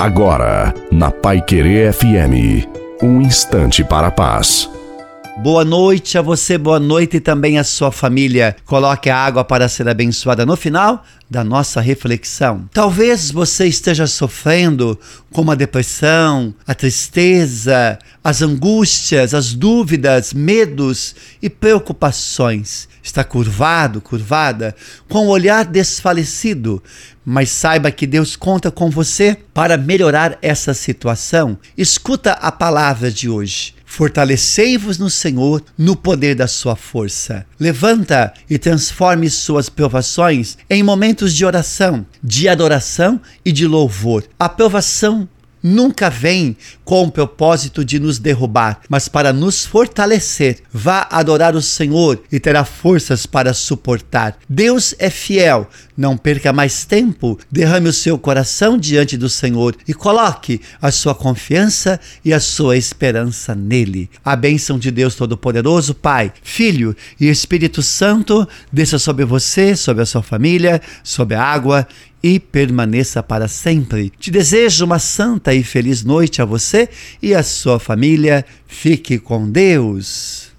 Agora, na Pai Querer FM, um instante para a paz. Boa noite a você, boa noite também a sua família. Coloque a água para ser abençoada no final da nossa reflexão. Talvez você esteja sofrendo com a depressão, a tristeza, as angústias, as dúvidas, medos e preocupações. Está curvado, curvada, com o olhar desfalecido, mas saiba que Deus conta com você para melhorar essa situação. Escuta a palavra de hoje. Fortalecei-vos no Senhor, no poder da sua força. Levanta e transforme suas provações em momentos de oração, de adoração e de louvor. A provação nunca vem com o propósito de nos derrubar, mas para nos fortalecer. Vá adorar o Senhor e terá forças para suportar. Deus é fiel. Não perca mais tempo. Derrame o seu coração diante do Senhor e coloque a sua confiança e a sua esperança nele. A bênção de Deus Todo-Poderoso, Pai, Filho e Espírito Santo desça sobre você, sobre a sua família, sobre a água e permaneça para sempre. Te desejo uma santa e feliz noite a você e a sua família. Fique com Deus.